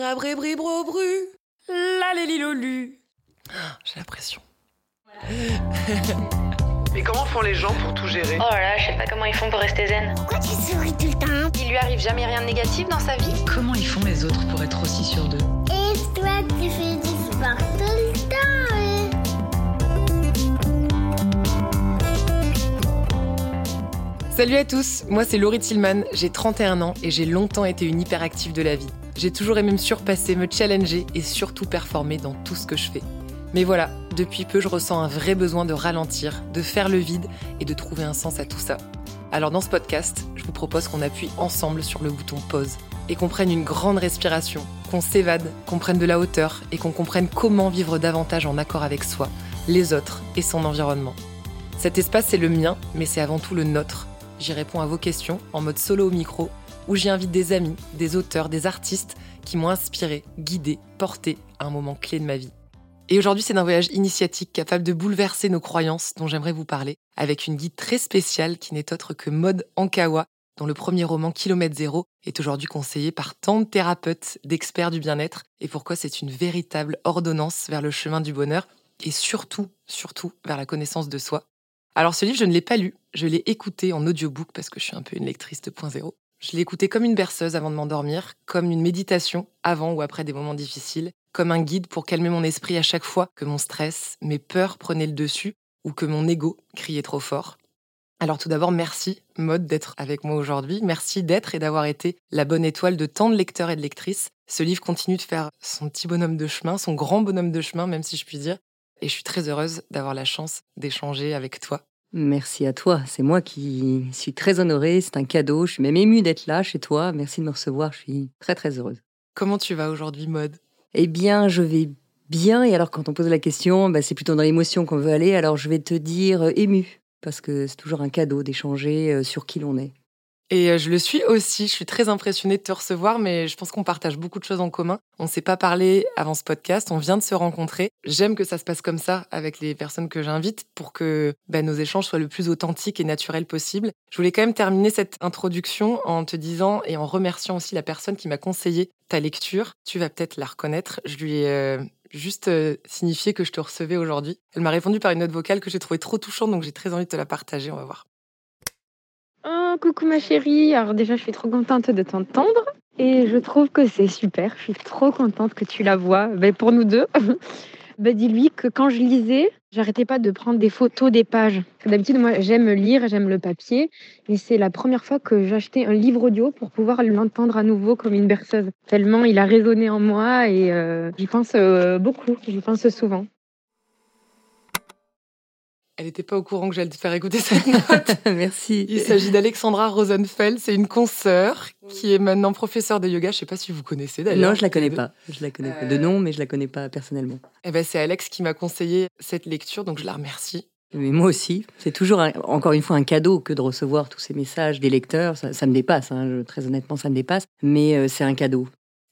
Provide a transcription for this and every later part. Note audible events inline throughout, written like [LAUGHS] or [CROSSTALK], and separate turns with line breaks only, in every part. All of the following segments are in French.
Rabribribro-bru, la lélilolu. [GASPS] J'ai la pression. [LAUGHS]
Et comment font les gens pour tout gérer?
Oh là là, je sais pas comment ils font pour rester zen.
Pourquoi tu souris tout le temps?
Il lui arrive jamais rien de négatif dans sa vie?
Comment ils font les autres pour être aussi sûrs d'eux?
Et toi, tu fais du sport tout le temps hein?
Salut à tous, moi c'est Laurie Tillman, j'ai 31 ans et j'ai longtemps été une hyperactive de la vie. J'ai toujours aimé me surpasser, me challenger et surtout performer dans tout ce que je fais. Mais voilà, depuis peu je ressens un vrai besoin de ralentir, de faire le vide et de trouver un sens à tout ça. Alors dans ce podcast, je vous propose qu'on appuie ensemble sur le bouton pause et qu'on prenne une grande respiration, qu'on s'évade, qu'on prenne de la hauteur et qu'on comprenne comment vivre davantage en accord avec soi, les autres et son environnement. Cet espace c'est le mien, mais c'est avant tout le nôtre. J'y réponds à vos questions en mode solo au micro, où j'y invite des amis, des auteurs, des artistes qui m'ont inspiré, guidé, porté à un moment clé de ma vie. Et aujourd'hui, c'est d'un voyage initiatique capable de bouleverser nos croyances dont j'aimerais vous parler, avec une guide très spéciale qui n'est autre que Maud Ankawa, dont le premier roman Kilomètre Zéro est aujourd'hui conseillé par tant de thérapeutes, d'experts du bien-être, et pourquoi c'est une véritable ordonnance vers le chemin du bonheur, et surtout, surtout vers la connaissance de soi. Alors ce livre, je ne l'ai pas lu, je l'ai écouté en audiobook parce que je suis un peu une lectrice 2.0. Je écouté comme une berceuse avant de m'endormir, comme une méditation avant ou après des moments difficiles, comme un guide pour calmer mon esprit à chaque fois que mon stress, mes peurs prenaient le dessus ou que mon ego criait trop fort. Alors tout d'abord, merci Maude d'être avec moi aujourd'hui. Merci d'être et d'avoir été la bonne étoile de tant de lecteurs et de lectrices. Ce livre continue de faire son petit bonhomme de chemin, son grand bonhomme de chemin, même si je puis dire. Et je suis très heureuse d'avoir la chance d'échanger avec toi.
Merci à toi. C'est moi qui suis très honorée. C'est un cadeau. Je suis même émue d'être là chez toi. Merci de me recevoir. Je suis très très heureuse.
Comment tu vas aujourd'hui, Maude
Eh bien, je vais bien. Et alors, quand on pose la question, bah, c'est plutôt dans l'émotion qu'on veut aller. Alors, je vais te dire euh, émue. Parce que c'est toujours un cadeau d'échanger euh, sur qui l'on est.
Et euh, je le suis aussi. Je suis très impressionnée de te recevoir, mais je pense qu'on partage beaucoup de choses en commun. On ne s'est pas parlé avant ce podcast. On vient de se rencontrer. J'aime que ça se passe comme ça avec les personnes que j'invite pour que bah, nos échanges soient le plus authentiques et naturels possible. Je voulais quand même terminer cette introduction en te disant et en remerciant aussi la personne qui m'a conseillé ta lecture. Tu vas peut-être la reconnaître. Je lui ai euh, juste euh, signifié que je te recevais aujourd'hui. Elle m'a répondu par une note vocale que j'ai trouvée trop touchante, donc j'ai très envie de te la partager. On va voir.
Coucou ma chérie. Alors déjà, je suis trop contente de t'entendre. Et je trouve que c'est super. Je suis trop contente que tu la vois. Ben, pour nous deux. [LAUGHS] ben, Dis-lui que quand je lisais, j'arrêtais pas de prendre des photos des pages. D'habitude, moi, j'aime lire, j'aime le papier. Et c'est la première fois que j'achetais un livre audio pour pouvoir l'entendre à nouveau comme une berceuse. Tellement il a résonné en moi et euh, j'y pense euh, beaucoup. J'y pense souvent.
Elle n'était pas au courant que j'allais te faire écouter cette [LAUGHS] note. [LAUGHS]
Merci.
Il s'agit d'Alexandra Rosenfeld. C'est une consoeur qui est maintenant professeure de yoga. Je ne sais pas si vous connaissez d'ailleurs.
Non, je la connais pas. Je la connais pas de nom, mais je la connais pas personnellement.
Eh ben, c'est Alex qui m'a conseillé cette lecture, donc je la remercie.
Mais moi aussi, c'est toujours un- encore une fois un cadeau que de recevoir tous ces messages des lecteurs. Ça, ça me dépasse, hein, je- très honnêtement, ça me dépasse. Mais euh, c'est un cadeau.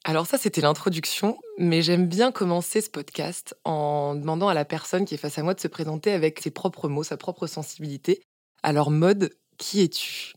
Alors ça, c'était l'introduction, mais j'aime bien commencer ce podcast en demandant à la personne qui est face à moi de se présenter avec ses propres mots, sa propre sensibilité. Alors, mode, qui es-tu?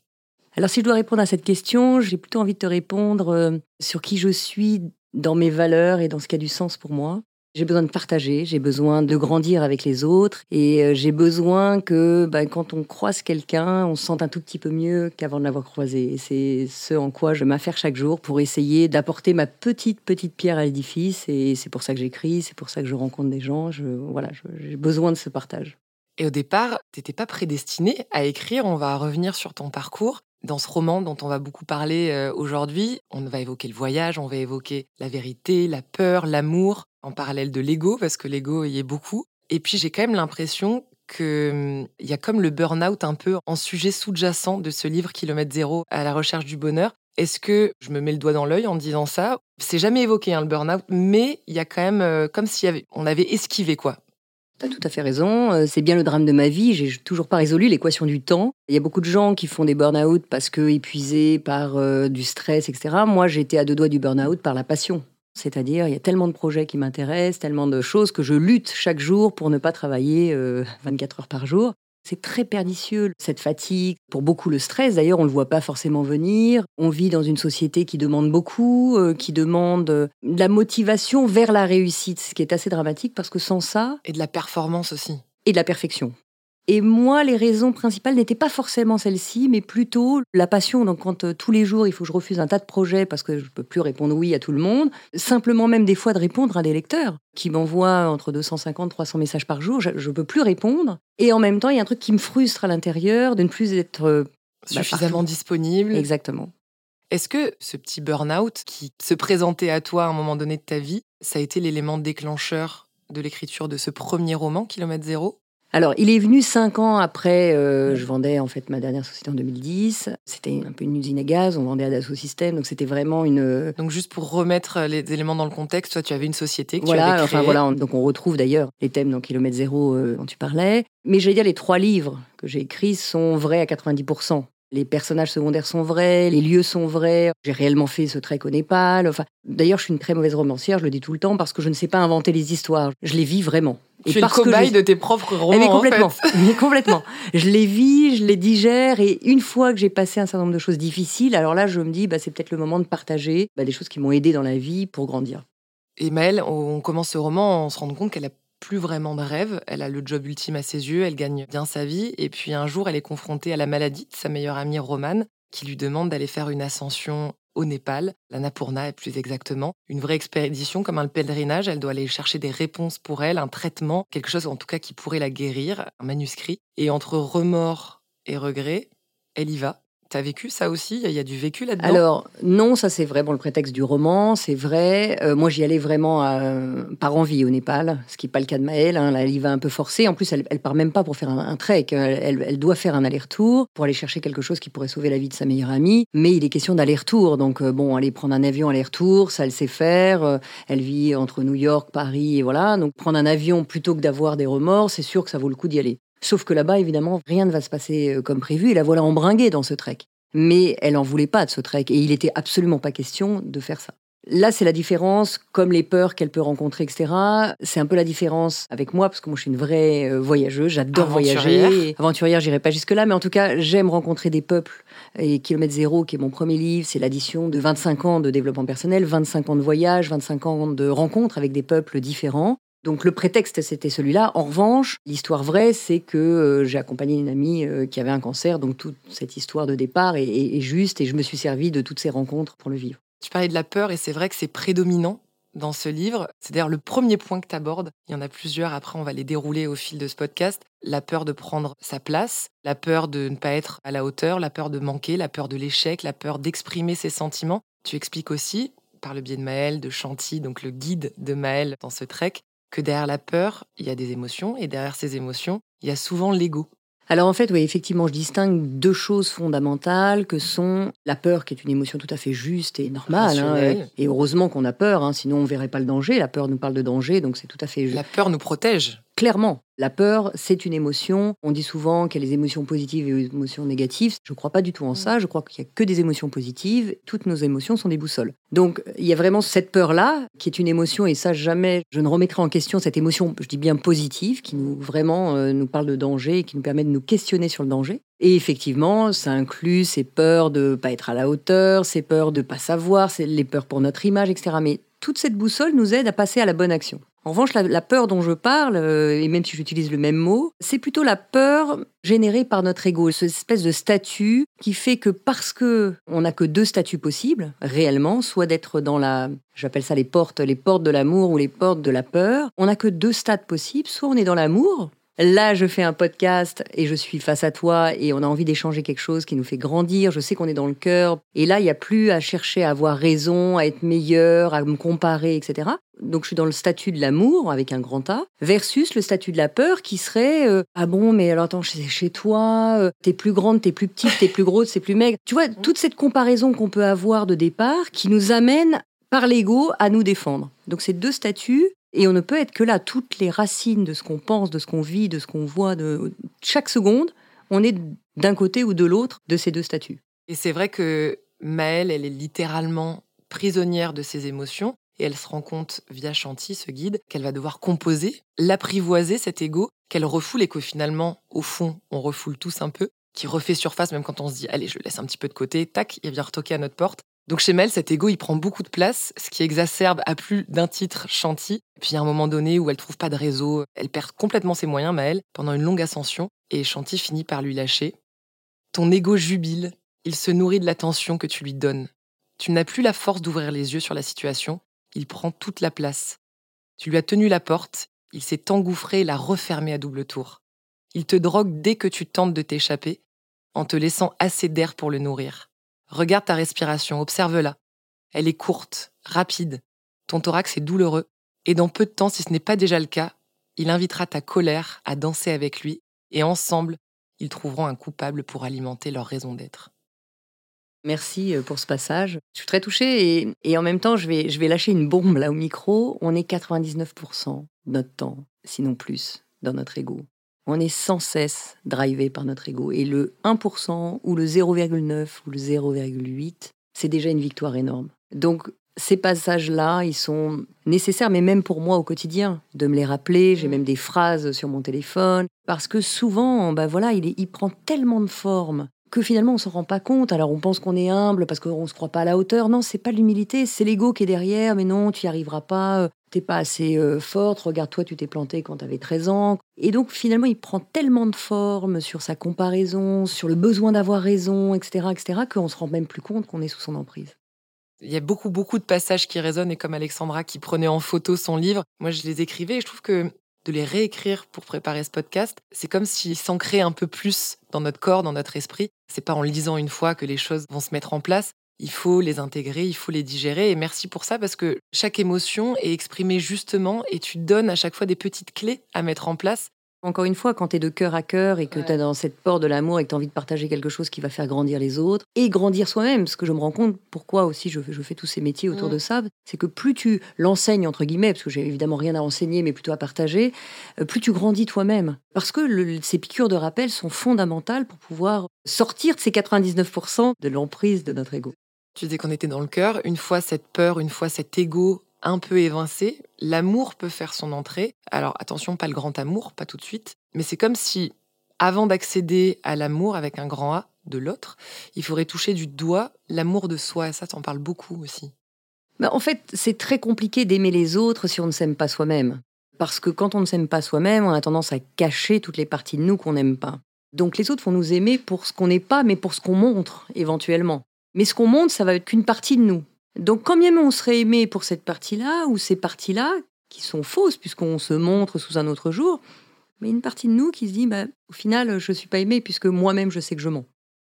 Alors, si je dois répondre à cette question, j'ai plutôt envie de te répondre euh, sur qui je suis dans mes valeurs et dans ce qui a du sens pour moi. J'ai besoin de partager, j'ai besoin de grandir avec les autres et euh, j'ai besoin que ben, quand on croise quelqu'un, on se sente un tout petit peu mieux qu'avant de l'avoir croisé. C'est ce en quoi je m'affaire chaque jour pour essayer d'apporter ma petite, petite pierre à l'édifice. Et c'est pour ça que j'écris, c'est pour ça que je rencontre des gens. Je, voilà, j'ai besoin de ce partage.
Et au départ, t'étais pas prédestiné à écrire. On va revenir sur ton parcours. Dans ce roman dont on va beaucoup parler euh, aujourd'hui, on va évoquer le voyage, on va évoquer la vérité, la peur, l'amour, en parallèle de l'ego, parce que l'ego y est beaucoup. Et puis j'ai quand même l'impression qu'il y a comme le burn-out un peu en sujet sous-jacent de ce livre Kilomètre Zéro à la recherche du bonheur. Est-ce que je me mets le doigt dans l'œil en disant ça? C'est jamais évoqué hein, le burn-out, mais il y a quand même euh, comme si on avait esquivé quoi.
Tu as tout à fait raison. euh, C'est bien le drame de ma vie. J'ai toujours pas résolu l'équation du temps. Il y a beaucoup de gens qui font des burn-out parce que épuisés par euh, du stress, etc. Moi, j'étais à deux doigts du burn-out par la passion. C'est-à-dire, il y a tellement de projets qui m'intéressent, tellement de choses que je lutte chaque jour pour ne pas travailler euh, 24 heures par jour. C'est très pernicieux, cette fatigue. Pour beaucoup, le stress, d'ailleurs, on ne le voit pas forcément venir. On vit dans une société qui demande beaucoup, euh, qui demande euh, de la motivation vers la réussite, ce qui est assez dramatique parce que sans ça...
Et de la performance aussi.
Et de la perfection. Et moi, les raisons principales n'étaient pas forcément celles-ci, mais plutôt la passion. Donc, quand euh, tous les jours, il faut que je refuse un tas de projets parce que je ne peux plus répondre oui à tout le monde, simplement même des fois de répondre à des lecteurs qui m'envoient entre 250 300 messages par jour, je ne peux plus répondre. Et en même temps, il y a un truc qui me frustre à l'intérieur de ne plus être euh,
bah, suffisamment disponible.
Exactement.
Est-ce que ce petit burn-out qui se présentait à toi à un moment donné de ta vie, ça a été l'élément déclencheur de l'écriture de ce premier roman, Kilomètre Zéro?
Alors, il est venu cinq ans après. Euh, je vendais en fait ma dernière société en 2010. C'était un peu une usine à gaz. On vendait à Dassault Systèmes, donc c'était vraiment une.
Donc juste pour remettre les éléments dans le contexte, toi, tu avais une société que
voilà,
tu avais créée.
Enfin voilà, donc on retrouve d'ailleurs les thèmes dans Kilomètre Zéro euh, dont tu parlais. Mais j'allais dire les trois livres que j'ai écrits sont vrais à 90 les personnages secondaires sont vrais, les lieux sont vrais. J'ai réellement fait ce trek au Népal. Enfin, d'ailleurs, je suis une très mauvaise romancière, je le dis tout le temps, parce que je ne sais pas inventer les histoires. Je les vis vraiment.
Tu es le cobaye de tes propres romans.
Mais complètement,
en fait. [LAUGHS]
mais complètement. Je les vis, je les digère, et une fois que j'ai passé un certain nombre de choses difficiles, alors là, je me dis, bah, c'est peut-être le moment de partager bah, des choses qui m'ont aidé dans la vie pour grandir.
Et Maëlle, on commence ce roman, on se rend compte qu'elle a plus vraiment de rêve. Elle a le job ultime à ses yeux, elle gagne bien sa vie. Et puis un jour, elle est confrontée à la maladie de sa meilleure amie Romane, qui lui demande d'aller faire une ascension au Népal, la Napurna plus exactement, une vraie expédition comme un pèlerinage. Elle doit aller chercher des réponses pour elle, un traitement, quelque chose en tout cas qui pourrait la guérir, un manuscrit. Et entre remords et regrets, elle y va. T'as vécu ça aussi? Il y a du vécu là-dedans?
Alors, non, ça c'est vraiment le prétexte du roman, c'est vrai. Euh, moi, j'y allais vraiment euh, par envie au Népal, ce qui n'est pas le cas de Maëlle. Hein. Elle y va un peu forcée. En plus, elle, elle part même pas pour faire un, trek. Elle, elle, doit faire un aller-retour pour aller chercher quelque chose qui pourrait sauver la vie de sa meilleure amie. Mais il est question d'aller-retour. Donc, euh, bon, aller prendre un avion aller-retour, ça, elle sait faire. elle vit entre New York, Paris, et voilà. Donc, prendre un avion plutôt que d'avoir des remords, c'est sûr que ça vaut le coup d'y aller. Sauf que là-bas, évidemment, rien ne va se passer euh, comme prévu et la voilà embringuée dans ce trek. Mais elle en voulait pas de ce trek et il était absolument pas question de faire ça. Là, c'est la différence, comme les peurs qu'elle peut rencontrer, etc. C'est un peu la différence avec moi, parce que moi, je suis une vraie euh, voyageuse. J'adore voyager. Aventurière, j'irai pas jusque-là, mais en tout cas, j'aime rencontrer des peuples. Et Kilomètre Zéro, qui est mon premier livre, c'est l'addition de 25 ans de développement personnel, 25 ans de voyage, 25 ans de rencontres avec des peuples différents. Donc le prétexte, c'était celui-là. En revanche, l'histoire vraie, c'est que euh, j'ai accompagné une amie euh, qui avait un cancer, donc toute cette histoire de départ est, juste, et je me suis servi de toutes ces rencontres pour le vivre.
Tu parlais de la peur, et c'est vrai que c'est prédominant dans ce livre. C'est d'ailleurs le premier point que tu abordes. Il y en a plusieurs, après on va les dérouler au fil de ce podcast. La peur de prendre sa place, la peur de ne pas être à la hauteur, la peur de manquer, la peur de l'échec, la peur d'exprimer ses sentiments. Tu expliques aussi, par le biais de Maël, de Chanty, donc le guide de Maël dans ce trek, que derrière la peur, il y a des émotions, et derrière ces émotions, il y a souvent l'ego.
Alors en fait, oui, effectivement, je distingue deux choses fondamentales que sont la peur, qui est une émotion tout à fait juste et normale. Hein, et heureusement qu'on a peur, hein, sinon on ne verrait pas le danger. La peur nous parle de danger, donc c'est tout à fait juste.
La peur nous protège.
Clairement, la peur, c'est une émotion. On dit souvent qu'il y a les émotions positives et les émotions négatives. Je ne crois pas du tout en ça. Je crois qu'il n'y a que des émotions positives. Toutes nos émotions sont des boussoles. Donc, il y a vraiment cette peur-là, qui est une émotion, et ça, jamais, je ne remettrai en question cette émotion, je dis bien positive, qui nous vraiment euh, nous parle de danger et qui nous permet de nous questionner sur le danger. Et effectivement, ça inclut ces peurs de ne pas être à la hauteur, ces peurs de ne pas savoir, les peurs pour notre image, etc. Mais toute cette boussole nous aide à passer à la bonne action. En revanche, la, peur dont je parle, euh, et même si j'utilise le même mot, c'est plutôt la peur générée par notre ego, cette espèce de statut qui fait que parce que on n'a que deux statuts possibles, réellement, soit d'être dans la, j'appelle ça les portes, les portes de l'amour ou les portes de la peur, on n'a que deux stades possibles, soit on est dans l'amour, Là, je fais un podcast et je suis face à toi et on a envie d'échanger quelque chose qui nous fait grandir. Je sais qu'on est dans le cœur. Et là, il n'y a plus à chercher à avoir raison, à être meilleur, à me comparer, etc. Donc je suis dans le statut de l'amour avec un grand A versus le statut de la peur qui serait euh, ah bon mais alors attends c'est chez toi euh, t'es plus grande t'es plus petite t'es plus grosse c'est plus maigre tu vois toute cette comparaison qu'on peut avoir de départ qui nous amène par l'ego à nous défendre donc ces deux statuts et on ne peut être que là. Toutes les racines de ce qu'on pense, de ce qu'on vit, de ce qu'on voit, de chaque seconde, on est d'un côté ou de l'autre de ces deux statuts.
Et c'est vrai que Maëlle, elle est littéralement prisonnière de ses émotions. et elle se rend compte via Chanty, ce guide, qu'elle va devoir composer, l'apprivoiser cet ego, qu'elle refoule et que finalement, au fond, on refoule tous un peu, qui refait surface même quand on se dit allez, je le laisse un petit peu de côté, tac, il vient retoquer à notre porte. Donc chez Mel, cet ego, il prend beaucoup de place, ce qui exacerbe à plus d'un titre Chanty. Puis à un moment donné où elle trouve pas de réseau, elle perd complètement ses moyens, Maëlle, pendant une longue ascension, et Chanty finit par lui lâcher. Ton ego jubile, il se nourrit de l'attention que tu lui donnes. Tu n'as plus la force d'ouvrir les yeux sur la situation, il prend toute la place. Tu lui as tenu la porte, il s'est engouffré et l'a refermée à double tour. Il te drogue dès que tu tentes de t'échapper, en te laissant assez d'air pour le nourrir. Regarde ta respiration, observe-la. Elle est courte, rapide. Ton thorax est douloureux, et dans peu de temps, si ce n'est pas déjà le cas, il invitera ta colère à danser avec lui, et ensemble, ils trouveront un coupable pour alimenter leur raison d'être.
Merci euh, pour ce passage. Je suis très touchée et, en même temps, je vais, je vais lâcher une bombe là au micro. On est 99% de notre temps, sinon plus, dans notre ego. On est sans cesse drivé par notre ego. Et le 1% ou le 0,9 ou le 0,8, c'est déjà une victoire énorme. Donc, ces passages-là, ils sont nécessaires, mais même pour moi au quotidien, de me les rappeler. J'ai même des phrases sur mon téléphone. Parce que souvent, ben voilà, il, il prend tellement de formes que finalement on s'en rend pas compte. Alors on pense qu'on est humble parce qu'on se croit pas à la hauteur. Non, c'est pas l'humilité, c'est l'ego qui est derrière. Mais non, tu y arriveras pas. T'es pas assez euh, forte. Regarde-toi, tu t'es planté quand tu avais 13 ans. Et donc finalement, il prend tellement de forme sur sa comparaison, sur le besoin d'avoir raison, etc., etc., qu'on se rend même plus compte qu'on est sous son emprise.
Il y a beaucoup, beaucoup de passages qui résonnent, et comme Alexandra qui prenait en photo son livre, moi je les écrivais, et je trouve que de les réécrire pour préparer ce podcast, c'est comme s'ils s'ancraient un peu plus dans notre corps, dans notre esprit. C'est pas en lisant une fois que les choses vont se mettre en place. Il faut les intégrer, il faut les digérer. Et merci pour ça parce que chaque émotion est exprimée justement et tu donnes à chaque fois des petites clés à mettre en place
encore une fois, quand tu es de cœur à cœur et que tu es dans cette porte de l'amour et que tu as envie de partager quelque chose qui va faire grandir les autres et grandir soi-même, parce que je me rends compte pourquoi aussi je, fais tous ces métiers autour de ça, c'est que plus tu l'enseignes, entre guillemets, parce que j'ai évidemment rien à enseigner, mais plutôt à partager, euh, plus tu grandis toi-même. Parce que ces piqûres de rappel sont fondamentales pour pouvoir sortir de ces 99% de l'emprise de notre ego.
Tu disais qu'on était dans le cœur. Une fois cette peur, une fois cet ego un peu évincé, l'amour peut faire son entrée. Alors attention, pas le grand amour, pas tout de suite, mais c'est comme si, avant d'accéder à l'amour avec un grand A de l'autre, il faudrait toucher du doigt l'amour de soi. Ça, t'en parles beaucoup aussi.
Bah, en fait, c'est très compliqué d'aimer les autres si on ne s'aime pas soi-même. Parce que quand on ne s'aime pas soi-même, on a tendance à cacher toutes les parties de nous qu'on n'aime pas. Donc les autres vont nous aimer pour ce qu'on n'est pas, mais pour ce qu'on montre éventuellement. Mais ce qu'on montre, ça va être qu'une partie de nous. Donc quand bien même on serait aimé pour cette partie-là, ou ces parties-là, qui sont fausses, puisqu'on se montre sous un autre jour, mais une partie de nous qui se dit, bah, au final, je ne suis pas aimé, puisque moi-même, je sais que je mens.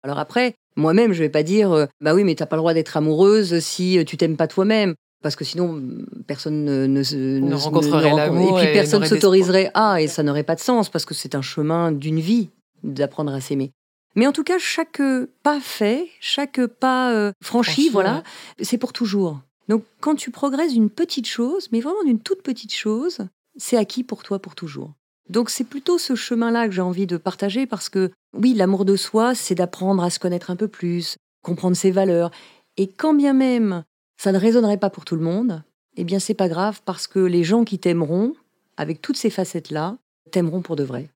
Alors après, moi-même, je ne vais pas dire, euh, bah oui, mais tu n'as pas le droit d'être amoureuse si tu t'aimes pas toi-même. Parce que sinon, personne ne,
ne, rencontrerait l'amour.
Et puis personne s'autoriserait à, et ça n'aurait pas de sens, parce que c'est un chemin d'une vie d'apprendre à s'aimer. Mais en tout cas, chaque pas fait, chaque pas euh, franchi, voilà, c'est pour toujours. Donc quand tu progresses d'une petite chose, mais vraiment d'une toute petite chose, c'est acquis pour toi pour toujours. Donc c'est plutôt ce chemin-là que j'ai envie de partager parce que oui, l'amour de soi, c'est d'apprendre à se connaître un peu plus, comprendre ses valeurs. Et quand bien même ça ne résonnerait pas pour tout le monde, eh bien c'est pas grave parce que les gens qui t'aimeront, avec toutes ces facettes-là, t'aimeront pour de vrai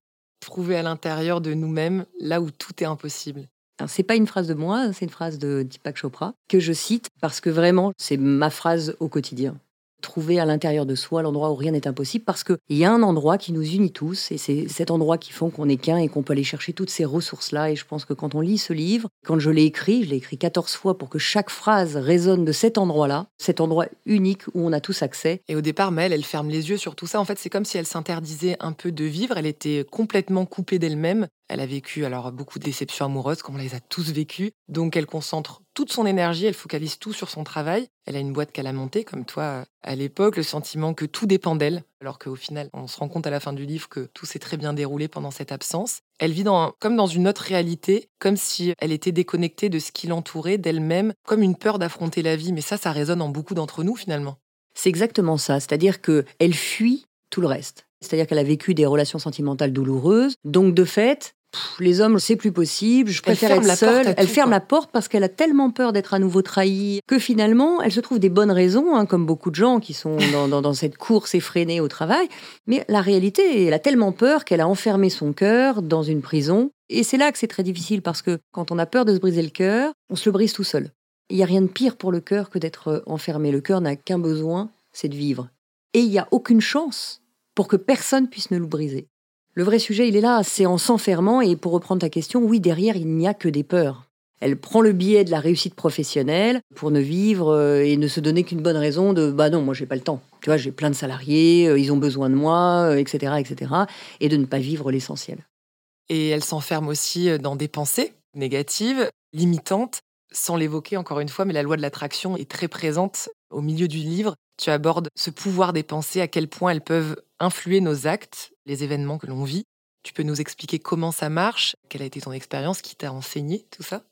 trouver à l'intérieur de nous-mêmes là où tout est impossible.
C'est pas une phrase de moi, c'est une phrase de Deepak Chopra que je cite parce que vraiment c'est ma phrase au quotidien trouver à l'intérieur de soi l'endroit où rien n'est impossible parce qu'il y a un endroit qui nous unit tous et c'est cet endroit qui font qu'on est qu'un et qu'on peut aller chercher toutes ces ressources-là. Et je pense que quand on lit ce livre, quand je l'ai écrit, je l'ai écrit 14 fois pour que chaque phrase résonne de cet endroit-là, cet endroit unique où on a tous accès.
Et au départ, Mel, elle ferme les yeux sur tout ça. En fait, c'est comme si elle s'interdisait un peu de vivre. Elle était complètement coupée d'elle-même. Elle a vécu alors beaucoup de déceptions amoureuses, comme on les a tous vécues. Donc elle concentre toute son énergie, elle focalise tout sur son travail. Elle a une boîte qu'elle a montée, comme toi à l'époque, le sentiment que tout dépend d'elle, alors qu'au final, on se rend compte à la fin du livre que tout s'est très bien déroulé pendant cette absence. Elle vit dans, comme dans une autre réalité, comme si elle était déconnectée de ce qui l'entourait, d'elle-même, comme une peur d'affronter la vie. Mais ça, ça résonne en beaucoup d'entre nous finalement.
C'est exactement ça, c'est-à-dire qu'elle fuit tout le reste. C'est-à-dire qu'elle a vécu des relations sentimentales douloureuses, donc de fait, Pff, les hommes, c'est plus possible, je préfère être seule. Elle
tout,
ferme
quoi.
la porte parce qu'elle a tellement peur d'être à nouveau trahie que finalement, elle se trouve des bonnes raisons, hein, comme beaucoup de gens qui sont dans, dans- dans cette course effrénée au travail. Mais la réalité, elle a tellement peur qu'elle a enfermé son cœur dans une prison. Et c'est là que c'est très difficile parce que quand on a peur de se briser le cœur, on se le brise tout seul. Il n'y a rien de pire pour le cœur que d'être euh, enfermé. Le cœur n'a qu'un besoin, c'est de vivre. Et il n'y a aucune chance pour que personne puisse ne le briser. Le vrai sujet, il est là, c'est en s'enfermant, et pour reprendre ta question, oui, derrière, il n'y a que des peurs. Elle prend le biais de la réussite professionnelle pour ne vivre euh, et ne se donner qu'une bonne raison de bah non, moi j'ai pas le temps. Tu vois, j'ai plein de salariés, euh, ils ont besoin de moi, euh, etc., etc. Et de ne pas vivre l'essentiel.
Et elle s'enferme aussi dans des pensées négatives, limitantes, sans l'évoquer encore une fois, mais la loi de l'attraction est très présente au milieu du livre. Tu abordes ce pouvoir des pensées, à quel point elles peuvent influer nos actes, les événements que l'on vit. Tu peux nous expliquer comment ça marche, quelle a été ton expérience, qui t'a enseigné tout ça?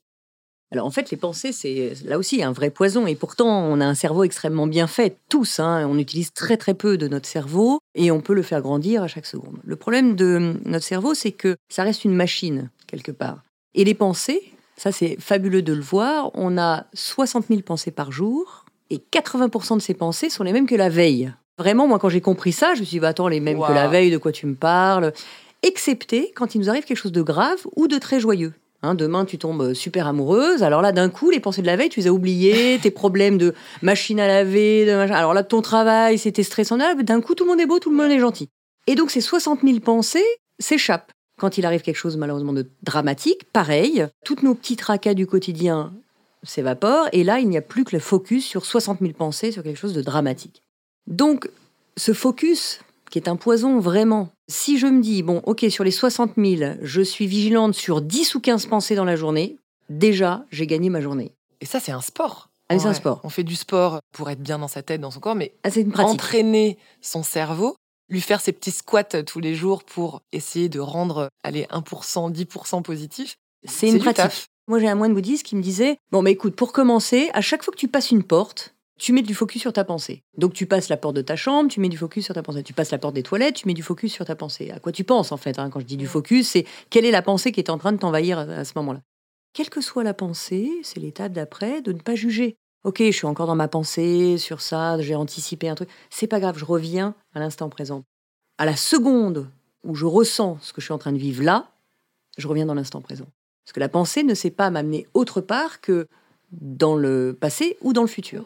Alors en fait, les pensées, c'est là aussi un vrai poison. Et pourtant, on a un cerveau extrêmement bien fait, tous. hein. On utilise très très peu de notre cerveau et on peut le faire grandir à chaque seconde. Le problème de notre cerveau, c'est que ça reste une machine, quelque part. Et les pensées, ça c'est fabuleux de le voir, on a 60 000 pensées par jour et 80% de ces pensées sont les mêmes que la veille. Vraiment, moi, quand j'ai compris ça, je me suis dit, bah, attends, les mêmes que la veille, de quoi tu me parles? Excepté quand il nous arrive quelque chose de grave ou de très joyeux. Hein, demain, tu tombes super amoureuse. Alors là, d'un coup, les pensées de la veille, tu les as oubliées. [LAUGHS] Tes problèmes de machine à laver, de machin. Alors là, ton travail, c'était stressant. D'un coup, tout le monde est beau, tout le monde est gentil. Et donc, ces 60 000 pensées s'échappent. Quand il arrive quelque chose, malheureusement, de dramatique, pareil, toutes nos petits tracas du quotidien s'évaporent. Et là, il n'y a plus que le focus sur 60 000 pensées, sur quelque chose de dramatique. Donc, ce focus, qui est un poison vraiment, si je me dis, bon, ok, sur les 60 000, je suis vigilante sur 10 ou 15 pensées dans la journée, déjà, j'ai gagné ma journée.
Et ça, c'est un sport.
Ah, c'est un sport.
On fait du sport pour être bien dans sa tête, dans son corps, mais
Ah, une
entraîner son cerveau, lui faire ses petits squats tous les jours pour essayer de rendre, allez, 1%, 10% positif.
C'est une pratique.
taf.
Moi, j'ai un moine bouddhiste qui me disait Bon, mais écoute, pour commencer, à chaque fois que tu passes une porte, tu mets du focus sur ta pensée. Donc, tu passes la porte de ta chambre, tu mets du focus sur ta pensée. Tu passes la porte des toilettes, tu mets du focus sur ta pensée. À quoi tu penses, en fait hein, Quand je dis du focus, c'est quelle est la pensée qui est en train de t'envahir à, à ce moment-là. Quelle que soit la pensée, c'est l'étape d'après de ne pas juger. Ok, je suis encore dans ma pensée sur ça, j'ai anticipé un truc. C'est pas grave, je reviens à l'instant présent. À la seconde où je ressens ce que je suis en train de vivre là, je reviens dans l'instant présent. Parce que la pensée ne sait pas m'amener autre part que dans le passé ou dans le futur.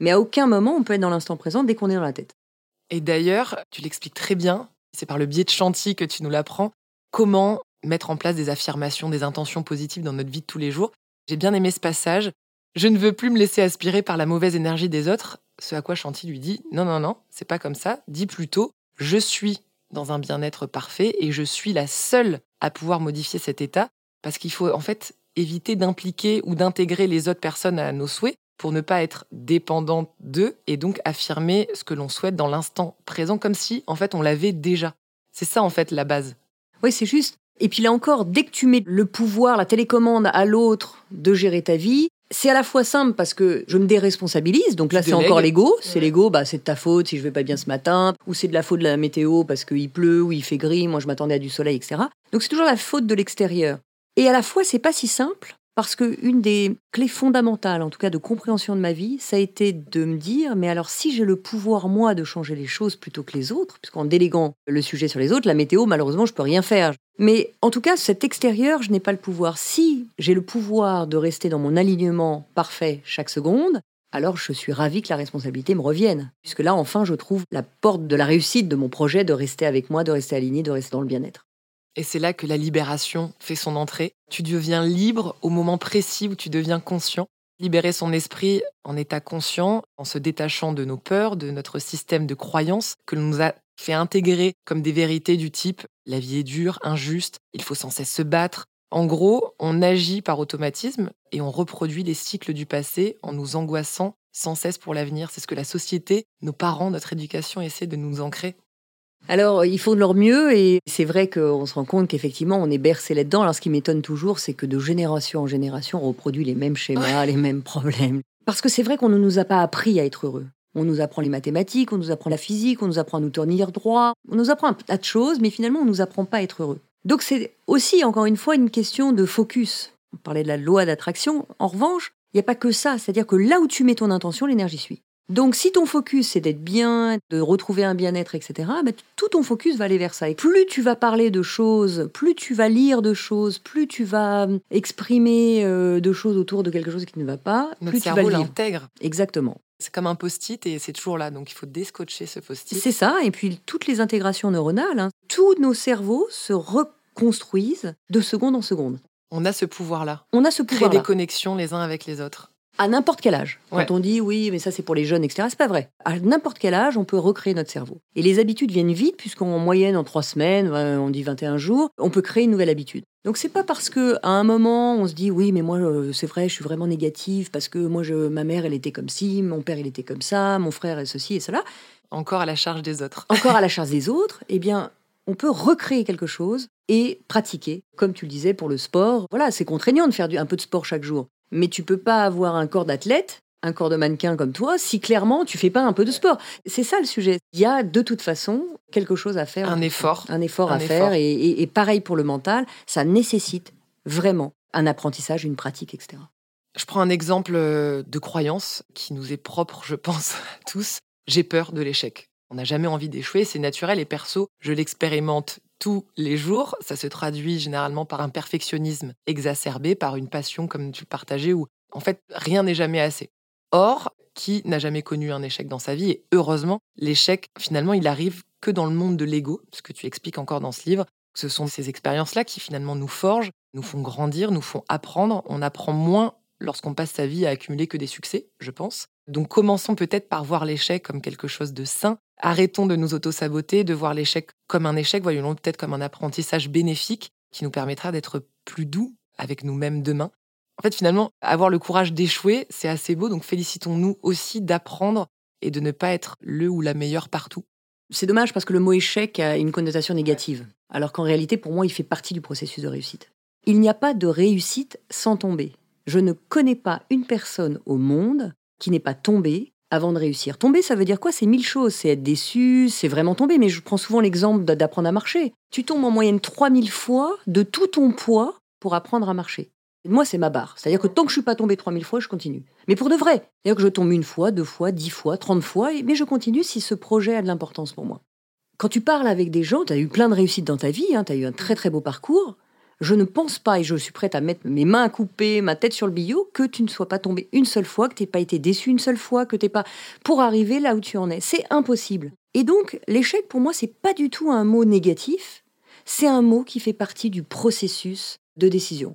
Mais à aucun moment on peut être dans l'instant présent dès qu'on est dans la tête.
Et d'ailleurs, tu l'expliques très bien, c'est par le biais de Chanty que tu nous l'apprends, comment mettre en place des affirmations, des intentions positives dans notre vie de tous les jours. J'ai bien aimé ce passage. Je ne veux plus me laisser aspirer par la mauvaise énergie des autres. Ce à quoi Chanty lui dit Non, non, non, c'est pas comme ça. Dis plutôt Je suis dans un bien-être parfait et je suis la seule à pouvoir modifier cet état parce qu'il faut en fait éviter d'impliquer ou d'intégrer les autres personnes à nos souhaits pour ne pas être dépendant d'eux et donc affirmer ce que l'on souhaite dans l'instant présent comme si en fait on l'avait déjà. C'est ça en fait la base.
Oui, c'est juste. Et puis là encore, dès que tu mets le pouvoir, la télécommande à l'autre de gérer ta vie, c'est à la fois simple parce que je me déresponsabilise, donc là c'est encore l'ego, c'est
Ouais.
l'ego, bah c'est de ta faute si je vais pas bien ce matin, ou c'est de la faute de la météo parce qu'il pleut ou il fait gris, moi je m'attendais à du soleil, etc. Donc c'est toujours la faute de l'extérieur. Et à la fois c'est pas si simple parce que une des clés fondamentales, en tout cas de compréhension de ma vie, ça a été de me dire, mais alors si j'ai le pouvoir moi de changer les choses plutôt que les autres, puisqu'en déléguant le sujet sur les autres, la météo malheureusement je peux rien faire. Mais en tout cas, cet extérieur, je n'ai pas le pouvoir. Si j'ai le pouvoir de rester dans mon alignement parfait chaque seconde, alors je suis ravie que la responsabilité me revienne. Puisque là, enfin, je trouve la porte de la réussite de mon projet de rester avec moi, de rester aligné, de rester dans le bien-être.
Et c'est là que la libération fait son entrée. Tu deviens libre au moment précis où tu deviens conscient. Libérer son esprit en état conscient, en se détachant de nos peurs, de notre système de croyances que l'on nous a fait intégrer comme des vérités du type la vie est dure, injuste, il faut sans cesse se battre. En gros, on agit par automatisme et on reproduit les cycles du passé en nous angoissant sans cesse pour l'avenir. C'est ce que la société, nos parents, notre éducation essaient de nous ancrer.
Alors, ils font de leur mieux et c'est vrai qu'on se rend compte qu'effectivement, on est bercé là-dedans. Alors, ce qui m'étonne toujours, c'est que de génération en génération, on reproduit les mêmes schémas, les mêmes problèmes. Parce que c'est vrai qu'on ne nous a pas appris à être heureux. On nous apprend les mathématiques, on nous apprend la physique, on nous apprend à nous tenir droit, on nous apprend un tas de choses, mais finalement, on ne nous apprend pas à être heureux. Donc c'est aussi, encore une fois, une question de focus. On parlait de la loi d'attraction. En revanche, il n'y a pas que ça. C'est-à-dire que là où tu mets ton intention, l'énergie suit. Donc si ton focus c'est d'être bien, de retrouver un bien-être, etc., bah, tout ton focus va aller vers ça. Et plus tu vas parler de choses, plus tu vas lire de choses, plus tu vas euh, exprimer euh, de choses autour de quelque chose qui ne va pas,
Notre
plus tu vas
l'intègre.
Exactement.
C'est comme un post-it et c'est toujours là. Donc il faut déscotcher ce post-it.
C'est ça. Et puis toutes les intégrations neuronales, hein, tous nos cerveaux se reconstruisent de seconde en seconde.
On a ce pouvoir-là.
On a ce
Créer
pouvoir
des connexions les uns avec les autres.
À n'importe quel âge.
Ouais.
Quand on dit oui, mais ça c'est pour les jeunes, etc., c'est pas vrai. À n'importe quel âge, on peut recréer notre cerveau. Et les habitudes viennent vite, puisqu'en moyenne, en trois semaines, euh, on dit 21 jours, on peut créer une nouvelle habitude. Donc c'est pas parce que à un moment on se dit oui, mais moi euh, c'est vrai, je suis vraiment négatif parce que moi je, ma mère elle était comme ci, mon père il était comme ça, mon frère est ceci et cela,
Encore à la charge des autres. [LAUGHS]
encore à la charge des autres, eh bien, on peut recréer quelque chose et pratiquer. Comme tu le disais pour le sport, voilà, c'est contraignant de faire du- un peu de sport chaque jour. Mais tu peux pas avoir un corps d'athlète, un corps de mannequin comme toi, si clairement tu fais pas un peu de sport. C'est ça le sujet. Il y a de toute façon quelque chose à faire.
Un effort.
Un effort
Un
à faire. et- et pareil pour le mental, ça nécessite vraiment un apprentissage, une pratique, etc.
Je prends un exemple euh, de croyance qui nous est propre, je pense, [LAUGHS] à tous. J'ai peur de l'échec. On n'a jamais envie d'échouer, c'est naturel et perso, je l'expérimente tous les jours. Ça se traduit généralement par un perfectionnisme exacerbé, par une passion comme tu le partageais, où en fait rien n'est jamais assez. Or, qui n'a jamais connu un échec dans sa vie? Et heureusement, l'échec, finalement, il arrive que dans le monde de l'ego, ce que tu expliques encore dans ce livre. Ce sont ces expériences-là qui finalement nous forgent, nous font grandir, nous font apprendre. On apprend moins lorsqu'on passe sa vie à accumuler que des succès, je pense. Donc commençons peut-être par voir l'échec comme quelque chose de sain. Arrêtons de nous auto-saboter, de voir l'échec comme un échec, voyons-le peut-être comme un apprentissage bénéfique qui nous permettra d'être plus doux avec nous-mêmes demain. En fait, finalement, avoir le courage d'échouer, c'est assez beau, donc félicitons-nous aussi d'apprendre et de ne pas être le ou la meilleure partout.
C'est dommage parce que le mot échec a une connotation négative, alors qu'en réalité, pour moi, il fait partie du processus de réussite. Il n'y a pas de réussite sans tomber. Je ne connais pas une personne au monde qui n'est pas tombée avant de réussir. Tomber, ça veut dire quoi? C'est mille choses. C'est être déçu, c'est vraiment tomber. Mais je prends souvent l'exemple d'apprendre à marcher. Tu tombes en moyenne 3000 fois de tout ton poids pour apprendre à marcher. Moi, c'est ma barre. C'est-à-dire que tant que je suis pas tombé 3000 fois, je continue. Mais pour de vrai. C'est-à-dire que je tombe une fois, deux fois, dix fois, trente fois, mais je continue si ce projet a de l'importance pour moi. Quand tu parles avec des gens, tu as eu plein de réussites dans ta vie, tu as eu un très très beau parcours. Je ne pense pas, et je suis prête à mettre mes mains à couper, ma tête sur le billot, que tu ne sois pas tombé une seule fois, que tu n'aies pas été déçu une seule fois, que tu pas pour arriver là où tu en es. C'est impossible. Et donc, l'échec, pour moi, c'est pas du tout un mot négatif, c'est un mot qui fait partie du processus de décision.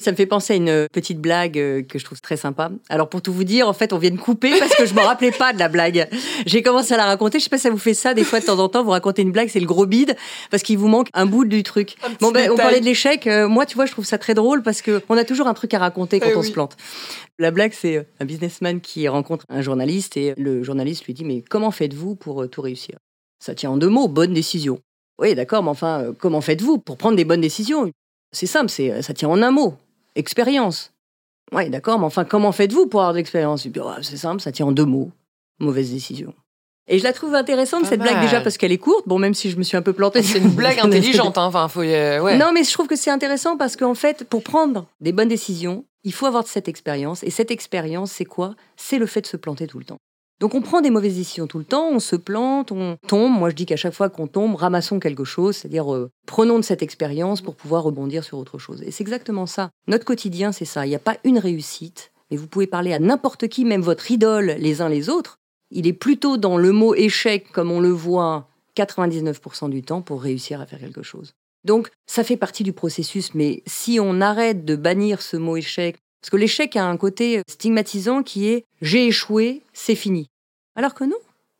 Ça me fait penser à une petite blague euh, que je trouve très sympa. Alors pour tout vous dire, en fait, on vient de couper parce que je me rappelais pas de la blague. J'ai commencé à la raconter. Je sais pas si ça vous fait ça des fois de temps en temps. Vous racontez une blague, c'est le gros bide parce qu'il vous manque un bout du truc. Bon ben, on parlait de l'échec. Euh, moi, tu vois, je trouve ça très drôle parce que on a toujours un truc à raconter quand
Eh
on
oui.
se plante. La blague, c'est euh, un businessman qui rencontre un journaliste et le journaliste lui dit mais comment faites-vous pour euh, tout réussir? Ça tient en deux mots, bonne décision. Oui, d'accord, mais enfin, euh, comment faites-vous pour prendre des bonnes décisions? C'est simple, c'est euh, ça tient en un mot expérience. Oui, d'accord, mais enfin, comment faites-vous pour avoir de l'expérience? Oh, C'est simple, ça tient en deux mots. Mauvaise décision. Et je la trouve intéressante,
Pas
cette blague, déjà parce qu'elle est courte. Bon, même si je me suis un peu plantée.
C'est une blague [LAUGHS] intelligente, hein. enfin, faut, euh, ouais.
Non, mais je trouve que c'est intéressant parce qu'en fait, pour prendre des bonnes décisions, il faut avoir cette expérience. Et cette expérience, c'est quoi? C'est le fait de se planter tout le temps. Donc on prend des mauvaises décisions tout le temps, on se plante, on tombe. Moi je dis qu'à chaque fois qu'on tombe, ramassons quelque chose, c'est-à-dire euh, prenons de cette expérience pour pouvoir rebondir sur autre chose. Et c'est exactement ça. Notre quotidien, c'est ça. Il n'y a pas une réussite, mais vous pouvez parler à n'importe qui, même votre idole, les uns les autres. Il est plutôt dans le mot échec, comme on le voit 99% du temps, pour réussir à faire quelque chose. Donc, ça fait partie du processus, mais si on arrête de bannir ce mot échec, parce que l'échec a un côté stigmatisant qui est j'ai échoué, c'est fini. Alors que non,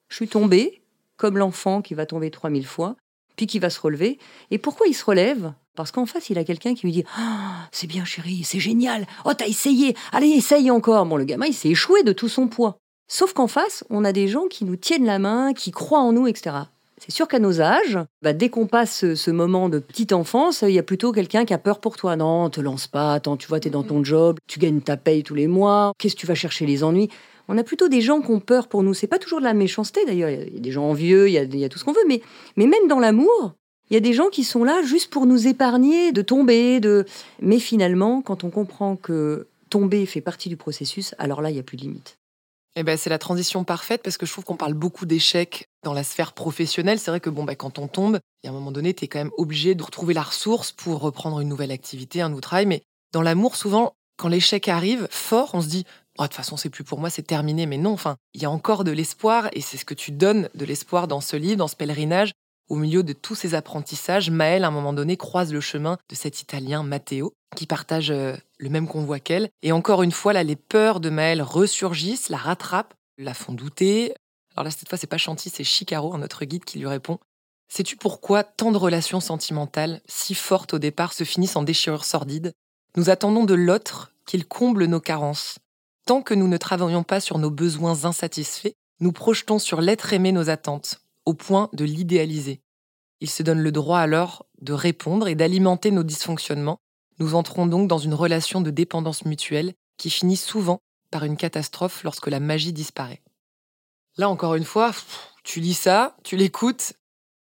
je suis tombé, comme l'enfant qui va tomber 3000 fois, puis qui va se relever. Et pourquoi il se relève? Parce qu'en face, il a quelqu'un qui lui dit Ah, c'est bien chérie, c'est génial, oh t'as essayé, allez essaye encore. Bon, le gamin, il s'est échoué de tout son poids. Sauf qu'en face, on a des gens qui nous tiennent la main, qui croient en nous, etc. C'est sûr qu'à nos âges, bah, dès qu'on passe ce, ce moment de petite enfance, il y a plutôt quelqu'un qui a peur pour toi. Non, te lance pas, attends, tu vois, t'es dans ton job, tu gagnes ta paye tous les mois, qu'est-ce que tu vas chercher les ennuis? On a plutôt des gens qui ont peur pour nous. C'est pas toujours de la méchanceté d'ailleurs, il y a des gens envieux, il y a, il y a tout ce qu'on veut, mais, mais même dans l'amour, Il y a des gens qui sont là juste pour nous épargner de tomber, de. Mais finalement, quand on comprend que tomber fait partie du processus, alors là, il n'y a plus de limite.
Eh ben, c'est la transition parfaite parce que je trouve qu'on parle beaucoup d'échecs dans la sphère professionnelle. C'est vrai que bon, bah, quand on tombe, il y a un moment donné, tu es quand même obligé de retrouver la ressource pour reprendre une nouvelle activité, un nouveau travail. Mais dans l'amour, souvent, quand l'échec arrive fort, on se dit oh, de toute façon, c'est plus pour moi, c'est terminé. Mais non, enfin, il y a encore de l'espoir et c'est ce que tu donnes de l'espoir dans ce livre, dans ce pèlerinage. Au milieu de tous ces apprentissages, Maëlle, à un moment donné, croise le chemin de cet Italien Matteo, qui partage euh, le même convoi qu'elle. Et encore une fois, là, les peurs de Maëlle ressurgissent, la rattrapent, la font douter. Alors là, cette fois, c'est pas Chanty, c'est Chicaro, notre guide, qui lui répond. Sais-tu pourquoi tant de relations sentimentales, si fortes au départ, se finissent en déchirures sordides? Nous attendons de l'autre qu'il comble nos carences. Tant que nous ne travaillons pas sur nos besoins insatisfaits, nous projetons sur l'être aimé nos attentes, au point de l'idéaliser. Il se donne le droit alors de répondre et d'alimenter nos dysfonctionnements. Nous entrons donc dans une relation de dépendance mutuelle qui finit souvent par une catastrophe lorsque la magie disparaît. Là, encore une fois, tu lis ça, tu l'écoutes.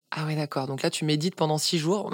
Ah ouais, d'accord. Donc là, tu médites pendant six jours.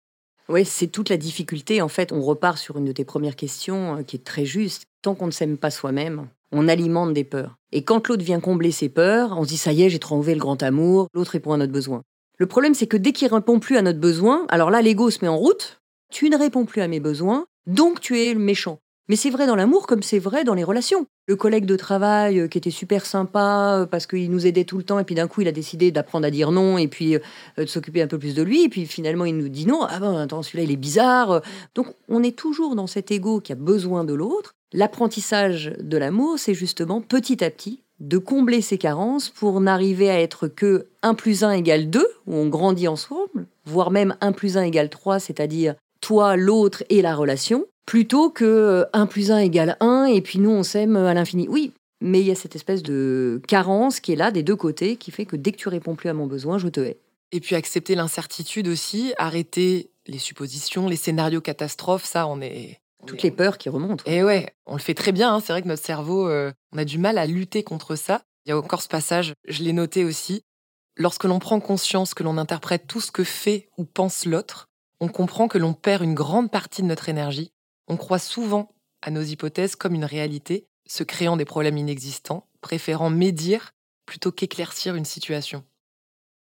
[LAUGHS]
oui, c'est toute la difficulté. En fait, on repart sur une de tes premières questions euh, qui est très juste. Tant qu'on ne s'aime pas soi-même, on alimente des peurs. Et quand l'autre vient combler ses peurs, on se dit ça y est, j'ai trouvé le grand amour, l'autre répond à notre besoin. Le problème, c'est que dès qu'il répond plus à notre besoin, alors là, l'ego se met en route, tu ne réponds plus à mes besoins, donc tu es méchant. Mais c'est vrai dans l'amour comme c'est vrai dans les relations. Le collègue de travail euh, qui était super sympa euh, parce qu'il nous aidait tout le temps et puis d'un coup il a décidé d'apprendre à dire non et puis euh, de s'occuper un peu plus de lui et puis finalement il nous dit non, ah ben attends celui-là il est bizarre. Donc on est toujours dans cet ego qui a besoin de l'autre L'apprentissage de l'amour, c'est justement petit à petit de combler ses carences pour n'arriver à être que 1 plus 1 égale 2, où on grandit ensemble, voire même 1 plus 1 égale 3, c'est-à-dire toi, l'autre et la relation, plutôt que 1 plus 1 égale 1 et puis nous on s'aime à l'infini. Oui, mais il y a cette espèce de carence qui est là des deux côtés qui fait que dès que tu réponds plus à mon besoin, je te hais.
Et puis accepter l'incertitude aussi, arrêter les suppositions, les scénarios catastrophes, ça on est
toutes les peurs qui remontent.
Et ouais, on le fait très bien. Hein. C'est vrai que notre cerveau, euh, on a du mal à lutter contre ça. Il y a encore ce passage, je l'ai noté aussi. Lorsque l'on prend conscience que l'on interprète tout ce que fait ou pense l'autre, on comprend que l'on perd une grande partie de notre énergie. On croit souvent à nos hypothèses comme une réalité, se créant des problèmes inexistants, préférant médire plutôt qu'éclaircir une situation.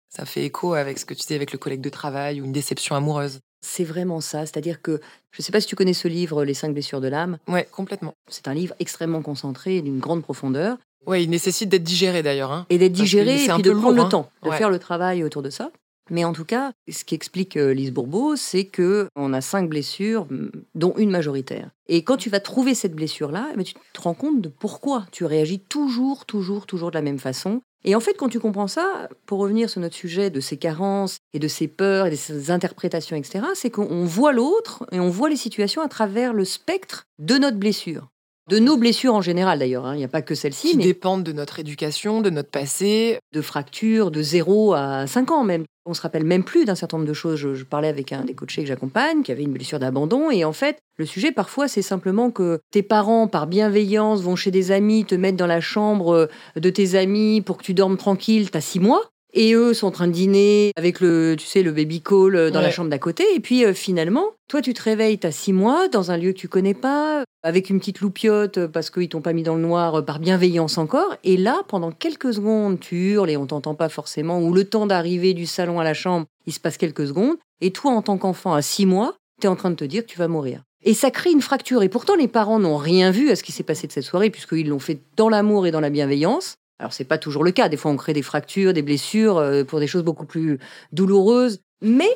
Ça fait écho avec ce que tu disais avec le collègue de travail ou une déception amoureuse.
C'est vraiment ça. C'est-à-dire que, je ne sais pas si tu connais ce livre, Les cinq blessures de l'âme.
Ouais, complètement.
C'est un livre extrêmement concentré, d'une grande profondeur.
Ouais, il nécessite d'être digéré d'ailleurs. Hein.
et d'être digéré et puis de prendre le hein. temps de faire le travail autour de ça. Mais en tout cas, ce qui explique euh, Lise Bourbeau, c'est que on a cinq blessures, dont une majoritaire. Et quand tu vas trouver cette blessure-là, eh ben, tu te rends compte de pourquoi tu réagis toujours, toujours, toujours de la même façon. Et en fait, quand tu comprends ça, pour revenir sur notre sujet de ces carences et de ces peurs et de ces interprétations, etc., c'est qu'on voit l'autre et on voit les situations à travers le spectre de notre blessure. De nos blessures en général d'ailleurs, hein. il n'y a pas que celle-ci.
Qui dépendent de notre éducation, de notre passé.
De fractures de 0 à 5 ans même. On se rappelle même plus d'un certain nombre de choses. Je, parlais avec un des coachés que j'accompagne qui avait une blessure d'abandon et en fait, le sujet parfois c'est simplement que tes parents par bienveillance vont chez des amis te mettre dans la chambre de tes amis pour que tu dormes tranquille, t'as six mois et eux sont en train de dîner avec le, tu sais, le baby call euh, dans la chambre d'à côté. Et puis euh, finalement, toi, tu te réveilles, tu as six mois dans un lieu que tu connais pas, avec une petite loupiote euh, parce qu'ils t'ont pas mis dans le noir par bienveillance encore. Et là, pendant quelques secondes, tu hurles et on t'entend pas forcément, ou le temps d'arriver du salon à la chambre, il se passe quelques secondes. Et toi, en tant qu'enfant à six mois, tu es en train de te dire que tu vas mourir. Et ça crée une fracture. Et pourtant, les parents n'ont rien vu à ce qui s'est passé de cette soirée, puisqu'ils l'ont fait dans l'amour et dans la bienveillance. Alors c'est pas toujours le cas. Des fois, on crée des fractures, des blessures euh, pour des choses beaucoup plus douloureuses. Mais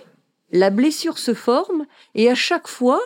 la blessure se forme et à chaque fois,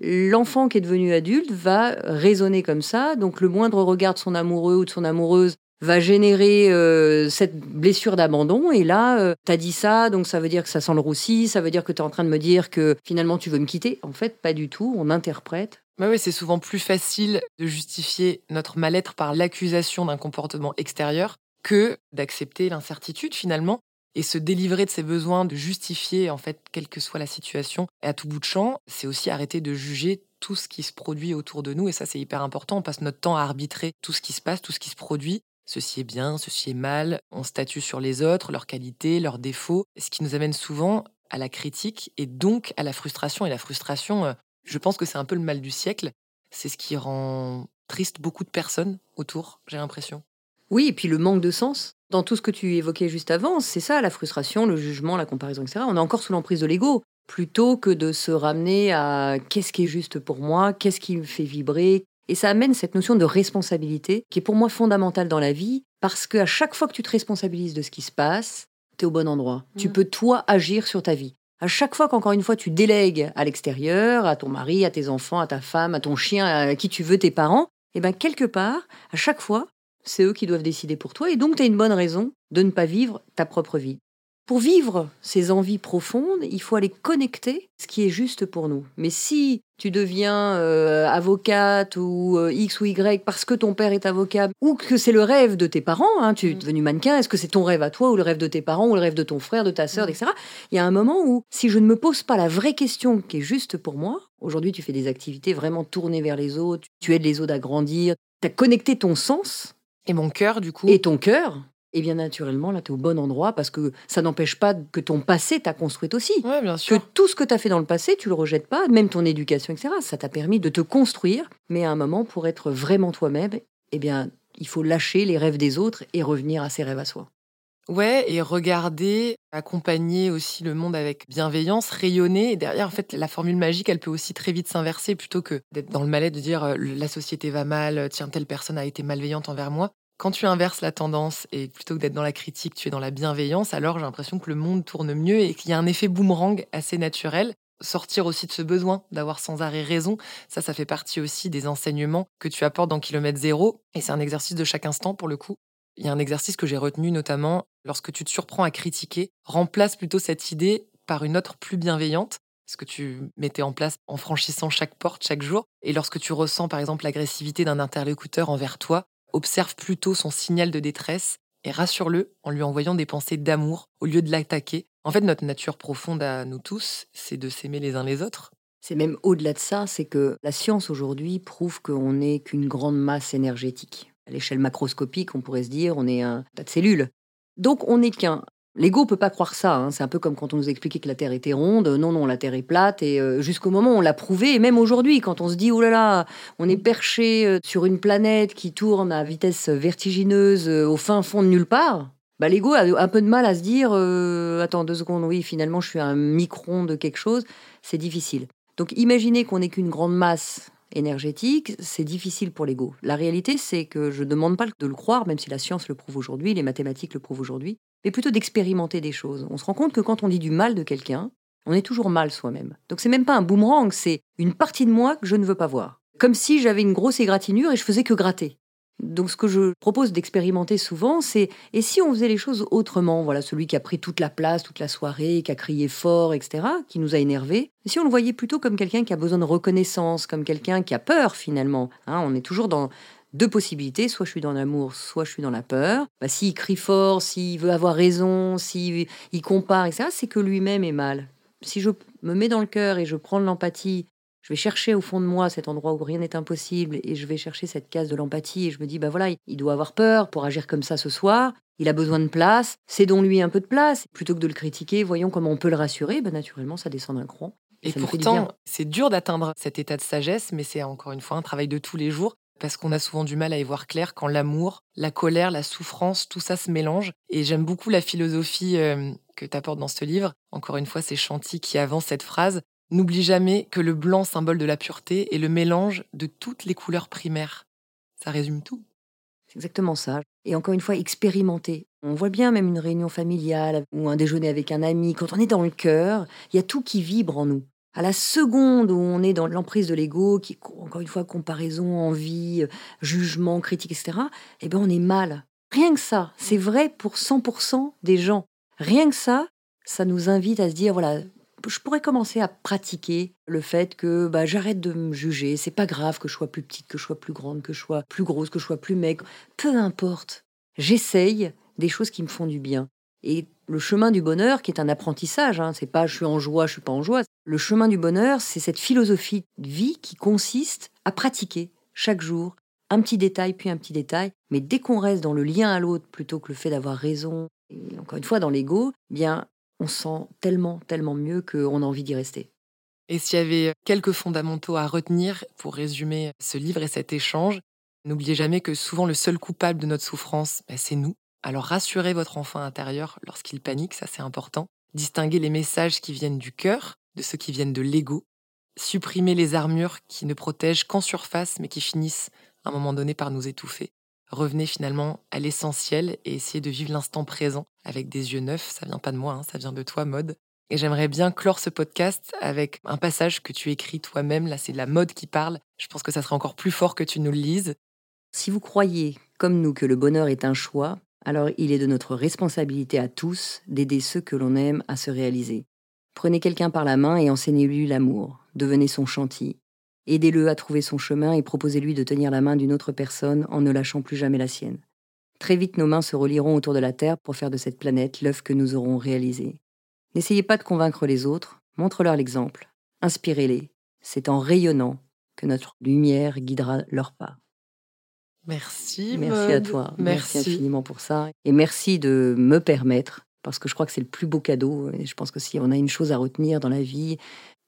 l'enfant qui est devenu adulte va raisonner comme ça. Donc le moindre regard de son amoureux ou de son amoureuse va générer euh, cette blessure d'abandon. Et là, euh, tu as dit ça, donc ça veut dire que ça sent le roussi, ça veut dire que tu es en train de me dire que finalement tu veux me quitter. En fait, pas du tout. On interprète
bah oui, c'est souvent plus facile de justifier notre mal-être par l'accusation d'un comportement extérieur que d'accepter l'incertitude finalement. Et se délivrer de ses besoins, de justifier en fait quelle que soit la situation et à tout bout de champ, c'est aussi arrêter de juger tout ce qui se produit autour de nous. Et ça c'est hyper important, on passe notre temps à arbitrer tout ce qui se passe, tout ce qui se produit. Ceci est bien, ceci est mal, on statue sur les autres, leurs qualités, leurs défauts, ce qui nous amène souvent à la critique et donc à la frustration. Et la frustration, euh, je pense que c'est un peu le mal du siècle. C'est ce qui rend triste beaucoup de personnes autour, j'ai l'impression.
Oui, et puis le manque de sens. Dans tout ce que tu évoquais juste avant, c'est ça, la frustration, le jugement, la comparaison, etc. On est encore sous l'emprise de l'ego, plutôt que de se ramener à qu'est-ce qui est juste pour moi, qu'est-ce qui me fait vibrer. Et ça amène cette notion de responsabilité, qui est pour moi fondamentale dans la vie, parce qu'à chaque fois que tu te responsabilises de ce qui se passe, tu es au bon endroit. Tu
Mm.
peux, toi, agir sur ta vie. À chaque fois qu'encore une fois tu délègues à l'extérieur, à ton mari, à tes enfants, à ta femme, à ton chien, à qui tu veux, tes parents, et bien quelque part, à chaque fois, c'est eux qui doivent décider pour toi, et donc tu as une bonne raison de ne pas vivre ta propre vie. Pour vivre ces envies profondes, il faut aller connecter ce qui est juste pour nous. Mais si tu deviens euh, avocate ou euh, X ou Y parce que ton père est avocat ou que c'est le rêve de tes parents, hein, tu es
Mm.
devenu mannequin, est-ce que c'est ton rêve à toi ou le rêve de tes parents ou le rêve de ton frère, de ta sœur,
Mm.
etc. Il y a un moment où si je ne me pose pas la vraie question qui est juste pour moi, aujourd'hui tu fais des activités vraiment tournées vers les autres, tu aides les autres à grandir, tu as connecté ton sens
Et mon cœur, du coup,
et ton cœur, et bien naturellement, là, tu es au bon endroit parce que ça n'empêche pas que ton passé t'a construite aussi.
ouais, bien
Que
sûr.
tout ce que tu as fait dans le passé, tu le rejettes pas, même ton éducation, etc. Ça t'a permis de te construire, mais à un moment, pour être vraiment toi-même, eh bien, il faut lâcher les rêves des autres et revenir à ses rêves à soi.
Ouais, et regarder, accompagner aussi le monde avec bienveillance, rayonner. Et derrière, en fait, la formule magique, elle peut aussi très vite s'inverser plutôt que d'être dans le malais de dire euh, la société va mal, tiens, telle personne a été malveillante envers moi. Quand tu inverses la tendance et plutôt que d'être dans la critique, tu es dans la bienveillance, alors j'ai l'impression que le monde tourne mieux et qu'il y a un effet boomerang assez naturel. Sortir aussi de ce besoin d'avoir sans arrêt raison, ça, ça fait partie aussi des enseignements que tu apportes dans Kilomètre Zéro. Et c'est un exercice de chaque instant pour le coup. Il y a un exercice que j'ai retenu notamment lorsque tu te surprends à critiquer, remplace plutôt cette idée par une autre plus bienveillante, ce que tu mettais en place en franchissant chaque porte chaque jour. Et lorsque tu ressens par exemple l'agressivité d'un interlocuteur envers toi, observe plutôt son signal de détresse et rassure-le en lui envoyant des pensées d'amour au lieu de l'attaquer. En fait, notre nature profonde à nous tous, c'est de s'aimer les uns les autres.
C'est même au-delà de ça, c'est que la science aujourd'hui prouve qu'on n'est qu'une grande masse énergétique. À l'échelle macroscopique, on pourrait se dire, on est un tas de cellules. Donc on n'est qu'un. L'ego peut pas croire ça. hein. C'est un peu comme quand on nous expliquait que la Terre était ronde. Non, non, la Terre est plate. Et euh, jusqu'au moment où on l'a prouvé, et même aujourd'hui, quand on se dit, oh là là, on est perché euh, sur une planète qui tourne à vitesse vertigineuse euh, au fin fond de nulle part, bah, l'ego a un peu de mal à se dire, attends deux secondes, oui, finalement, je suis un micron de quelque chose. C'est difficile. Donc imaginez qu'on n'est qu'une grande masse énergétique, c'est difficile pour l'ego. La réalité, c'est que je ne demande pas de le croire, même si la science le prouve aujourd'hui, les mathématiques le prouvent aujourd'hui, mais plutôt d'expérimenter des choses. On se rend compte que quand on dit du mal de quelqu'un, on est toujours mal soi-même. Donc c'est même pas un boomerang, c'est une partie de moi que je ne veux pas voir. Comme si j'avais une grosse égratignure et je faisais que gratter. Donc ce que je propose d'expérimenter souvent, c'est et si on faisait les choses autrement? Voilà, celui qui a pris toute la place, toute la soirée, qui a crié fort, etc., qui nous a énervés. Si on le voyait plutôt comme quelqu'un qui a besoin de reconnaissance, comme quelqu'un qui a peur finalement. Hein, on est toujours dans deux possibilités, soit je suis dans l'amour, soit je suis dans la peur. Bah, s'il crie fort, s'il veut avoir raison, s'il il compare, etc., c'est que lui-même est mal. Si je me mets dans le cœur et je prends de l'empathie, je vais chercher au fond de moi cet endroit où rien n'est impossible et je vais chercher cette case de l'empathie et je me dis, bah voilà, il doit avoir peur pour agir comme ça ce soir, il a besoin de place, cédons-lui un peu de place. Plutôt que de le critiquer, voyons comment on peut le rassurer, bah naturellement ça descend d'un cran.
Et pourtant, c'est dur d'atteindre cet état de sagesse, mais c'est encore une fois un travail de tous les jours, parce qu'on a souvent du mal à y voir clair quand l'amour, la colère, la souffrance, tout ça se mélange. Et j'aime beaucoup la philosophie euh, que tu apportes dans ce livre. Encore une fois, c'est Chanty qui avance cette phrase. N'oublie jamais que le blanc, symbole de la pureté, est le mélange de toutes les couleurs primaires. Ça résume tout.
C'est exactement ça. Et encore une fois, expérimenter. On voit bien même une réunion familiale ou un déjeuner avec un ami, quand on est dans le cœur, il y a tout qui vibre en nous. À la seconde où on est dans l'emprise de l'ego, qui encore une fois comparaison, envie, jugement, critique, etc., eh ben on est mal. Rien que ça, c'est vrai pour 100% des gens. Rien que ça, ça nous invite à se dire voilà, je pourrais commencer à pratiquer le fait que bah, j'arrête de me juger. C'est pas grave que je sois plus petite, que je sois plus grande, que je sois plus grosse, que je sois plus maigre. Peu importe. J'essaye des choses qui me font du bien. Et le chemin du bonheur, qui est un apprentissage, hein, c'est pas je suis en joie, je suis pas en joie. Le chemin du bonheur, c'est cette philosophie de vie qui consiste à pratiquer chaque jour un petit détail puis un petit détail. Mais dès qu'on reste dans le lien à l'autre plutôt que le fait d'avoir raison, et encore une fois dans l'ego, eh bien on se sent tellement, tellement mieux qu'on a envie d'y rester.
Et s'il y avait quelques fondamentaux à retenir pour résumer ce livre et cet échange, n'oubliez jamais que souvent le seul coupable de notre souffrance, bah, c'est nous. Alors rassurez votre enfant intérieur lorsqu'il panique, ça c'est important. Distinguez les messages qui viennent du cœur de ceux qui viennent de l'ego. Supprimez les armures qui ne protègent qu'en surface mais qui finissent à un moment donné par nous étouffer. Revenez finalement à l'essentiel et essayez de vivre l'instant présent avec des yeux neufs. Ça vient pas de moi, hein, ça vient de toi, mode. Et j'aimerais bien clore ce podcast avec un passage que tu écris toi-même. Là, c'est la mode qui parle. Je pense que ça serait encore plus fort que tu nous le lises.
Si vous croyez, comme nous, que le bonheur est un choix, alors il est de notre responsabilité à tous d'aider ceux que l'on aime à se réaliser. Prenez quelqu'un par la main et enseignez-lui l'amour. Devenez son chantier. Aidez-le à trouver son chemin et proposez-lui de tenir la main d'une autre personne en ne lâchant plus jamais la sienne. Très vite, nos mains se relieront autour de la Terre pour faire de cette planète l'œuf que nous aurons réalisé. N'essayez pas de convaincre les autres, montre-leur l'exemple, inspirez-les. C'est en rayonnant que notre lumière guidera leurs pas.
Merci.
Merci à toi. Merci. infiniment pour ça. Et merci de me permettre, parce que je crois que c'est le plus beau cadeau. Et je pense que si on a une chose à retenir dans la vie,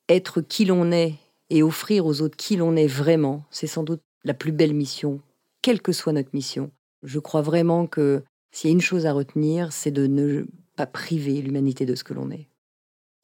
être qui l'on est et offrir aux autres qui l'on est vraiment, c'est sans doute la plus belle mission, quelle que soit notre mission. Je crois vraiment que s'il y a une chose à retenir, c'est de ne pas priver l'humanité de ce que l'on est.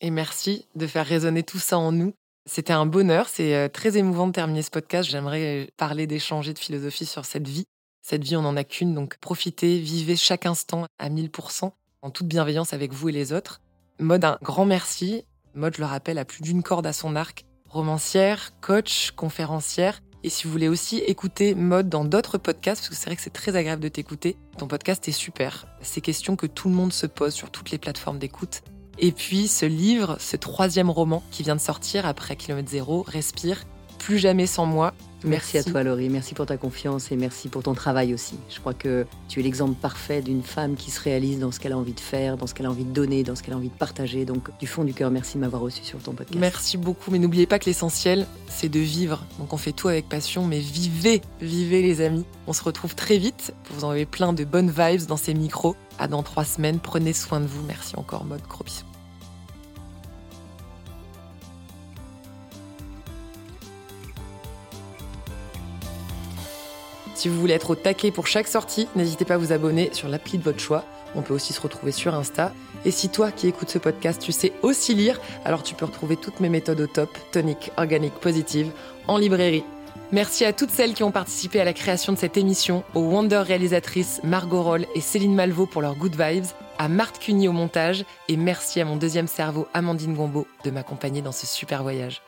Et merci de faire résonner tout ça en nous. C'était un bonheur, c'est euh, très émouvant de terminer ce podcast. J'aimerais parler, d'échanger, de philosophie sur cette vie. Cette vie, on n'en a qu'une, donc profitez, vivez chaque instant à 1000%, en toute bienveillance avec vous et les autres. Mode, un grand merci. Mode, je le rappelle, a plus d'une corde à son arc. Romancière, coach, conférencière. Et si vous voulez aussi écouter Mode dans d'autres podcasts, parce que c'est vrai que c'est très agréable de t'écouter, ton podcast est super. Ces questions que tout le monde se pose sur toutes les plateformes d'écoute. Et puis ce livre, ce troisième roman qui vient de sortir après Kilomètre Zéro, Respire, Plus jamais sans moi,
Merci. à toi, Laurie. Merci pour ta confiance et merci pour ton travail aussi. Je crois que tu es l'exemple parfait d'une femme qui se réalise dans ce qu'elle a envie de faire, dans ce qu'elle a envie de donner, dans ce qu'elle a envie de partager. Donc, du fond du cœur, merci de m'avoir reçu sur ton podcast.
Merci beaucoup. Mais n'oubliez pas que l'essentiel, c'est de vivre. Donc, on fait tout avec passion, mais vivez, vivez, les amis. On se retrouve très vite. Vous en avez plein de bonnes vibes dans ces micros. À dans trois semaines. Prenez soin de vous. Merci encore, mode. Gros bisous. Si vous voulez être au taquet pour chaque sortie, n'hésitez pas à vous abonner sur l'appli de votre choix. On peut aussi se retrouver sur Insta. Et si toi qui écoutes ce podcast, tu sais aussi lire, alors tu peux retrouver toutes mes méthodes au top, tonique, organique, positive, en librairie. Merci à toutes celles qui ont participé à la création de cette émission, aux Wonder réalisatrices Margot Roll et Céline Malvaux pour leurs good vibes, à Marthe Cuny au montage, et merci à mon deuxième cerveau, Amandine Gombeau, de m'accompagner dans ce super voyage.